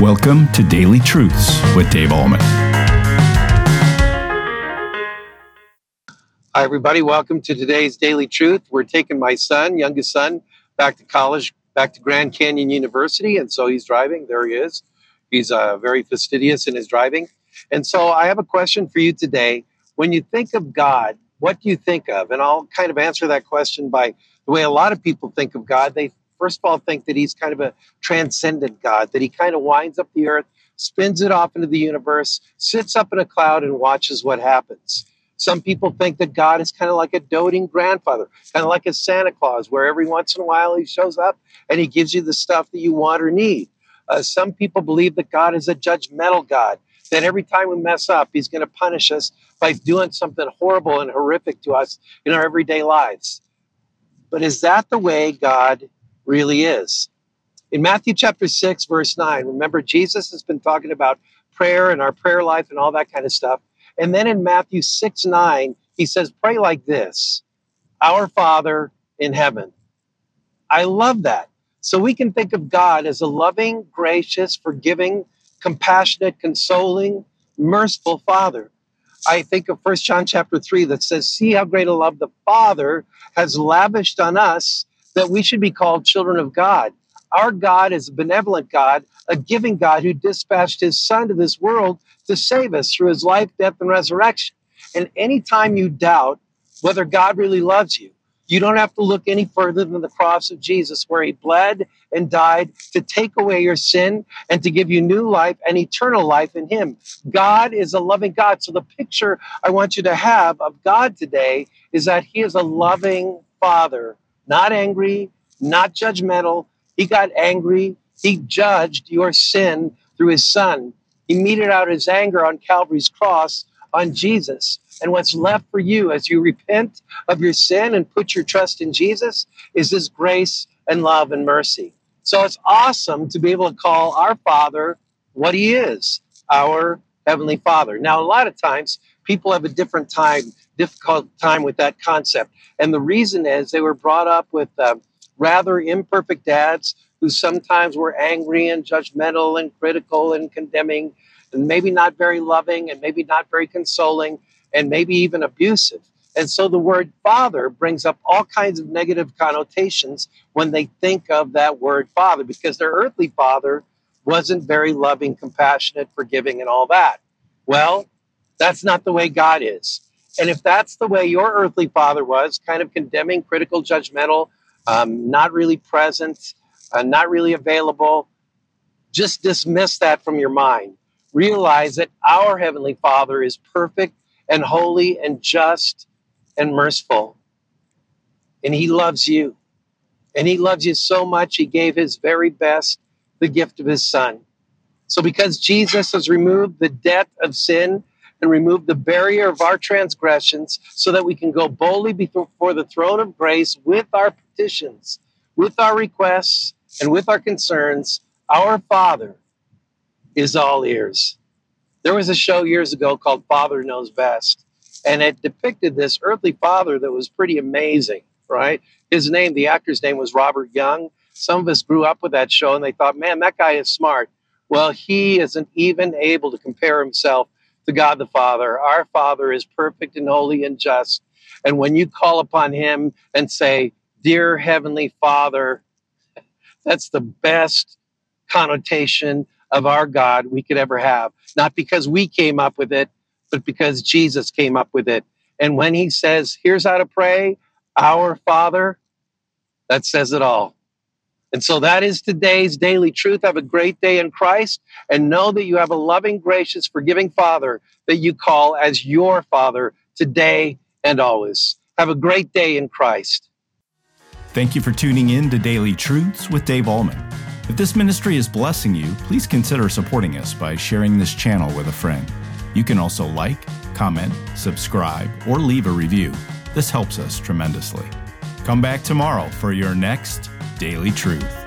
Welcome to Daily Truths with Dave Ahlman. Hi, everybody. Welcome to today's Daily Truth. We're taking my son, youngest son, back to college, back to Grand Canyon University. And so he's driving. There he is. He's uh, very fastidious in his driving. And so I have a question for you today. When you think of God, what do you think of? And I'll kind of answer that question by the way a lot of people think of God. They first of all think that he's kind of a transcendent God, that he kind of winds up the earth, spins it off into the universe, sits up in a cloud, and watches what happens. Some people think that God is kind of like a doting grandfather, kind of like a Santa Claus, where every once in a while he shows up and he gives you the stuff that you want or need. Uh, some people believe that God is a judgmental God, that every time we mess up, he's going to punish us by doing something horrible and horrific to us in our everyday lives. But is that the way God really is? In Matthew chapter 6, verse 9, remember, Jesus has been talking about prayer and our prayer life and all that kind of stuff. And then in Matthew 6 9, he says, Pray like this Our Father in heaven. I love that. So we can think of God as a loving, gracious, forgiving, compassionate, consoling, merciful Father. I think of 1 John chapter 3 that says, See how great a love the Father has lavished on us that we should be called children of God. Our God is a benevolent God, a giving God who dispatched his Son to this world to save us through his life, death, and resurrection. And anytime you doubt whether God really loves you, you don't have to look any further than the cross of Jesus, where he bled and died to take away your sin and to give you new life and eternal life in him. God is a loving God. So, the picture I want you to have of God today is that he is a loving father, not angry, not judgmental. He got angry, he judged your sin through his son. He meted out his anger on Calvary's cross on Jesus. And what's left for you as you repent of your sin and put your trust in Jesus is His grace and love and mercy. So it's awesome to be able to call our Father what He is, our Heavenly Father. Now, a lot of times people have a different time, difficult time with that concept. And the reason is they were brought up with uh, rather imperfect dads who sometimes were angry and judgmental and critical and condemning and maybe not very loving and maybe not very consoling and maybe even abusive. And so the word father brings up all kinds of negative connotations when they think of that word father because their earthly father wasn't very loving, compassionate, forgiving, and all that. Well, that's not the way God is. And if that's the way your earthly father was, kind of condemning, critical, judgmental, um, not really present, uh, not really available, just dismiss that from your mind. Realize that our Heavenly Father is perfect and holy and just and merciful. And He loves you. And He loves you so much, He gave His very best, the gift of His Son. So, because Jesus has removed the debt of sin and remove the barrier of our transgressions, so that we can go boldly before the throne of grace with our petitions, with our requests, and with our concerns, our Father is all ears. There was a show years ago called Father Knows Best, and it depicted this earthly father that was pretty amazing, right? His name, the actor's name was Robert Young. Some of us grew up with that show and they thought, man, that guy is smart. Well, he isn't even able to compare himself to God the Father. Our Father is perfect and holy and just. And when you call upon him and say, Dear Heavenly Father, that's the best connotation of our God we could ever have. Not because we came up with it, but because Jesus came up with it. And when he says, here's how to pray, our Father, that says it all. And so that is today's daily truth. Have a great day in Christ and know that you have a loving, gracious, forgiving Father that you call as your Father today and always. Have a great day in Christ. Thank you for tuning in to Daily Truths with Dave Ahlman. If this ministry is blessing you, please consider supporting us by sharing this channel with a friend. You can also like, comment, subscribe, or leave a review. This helps us tremendously. Come back tomorrow for your next Daily Truth.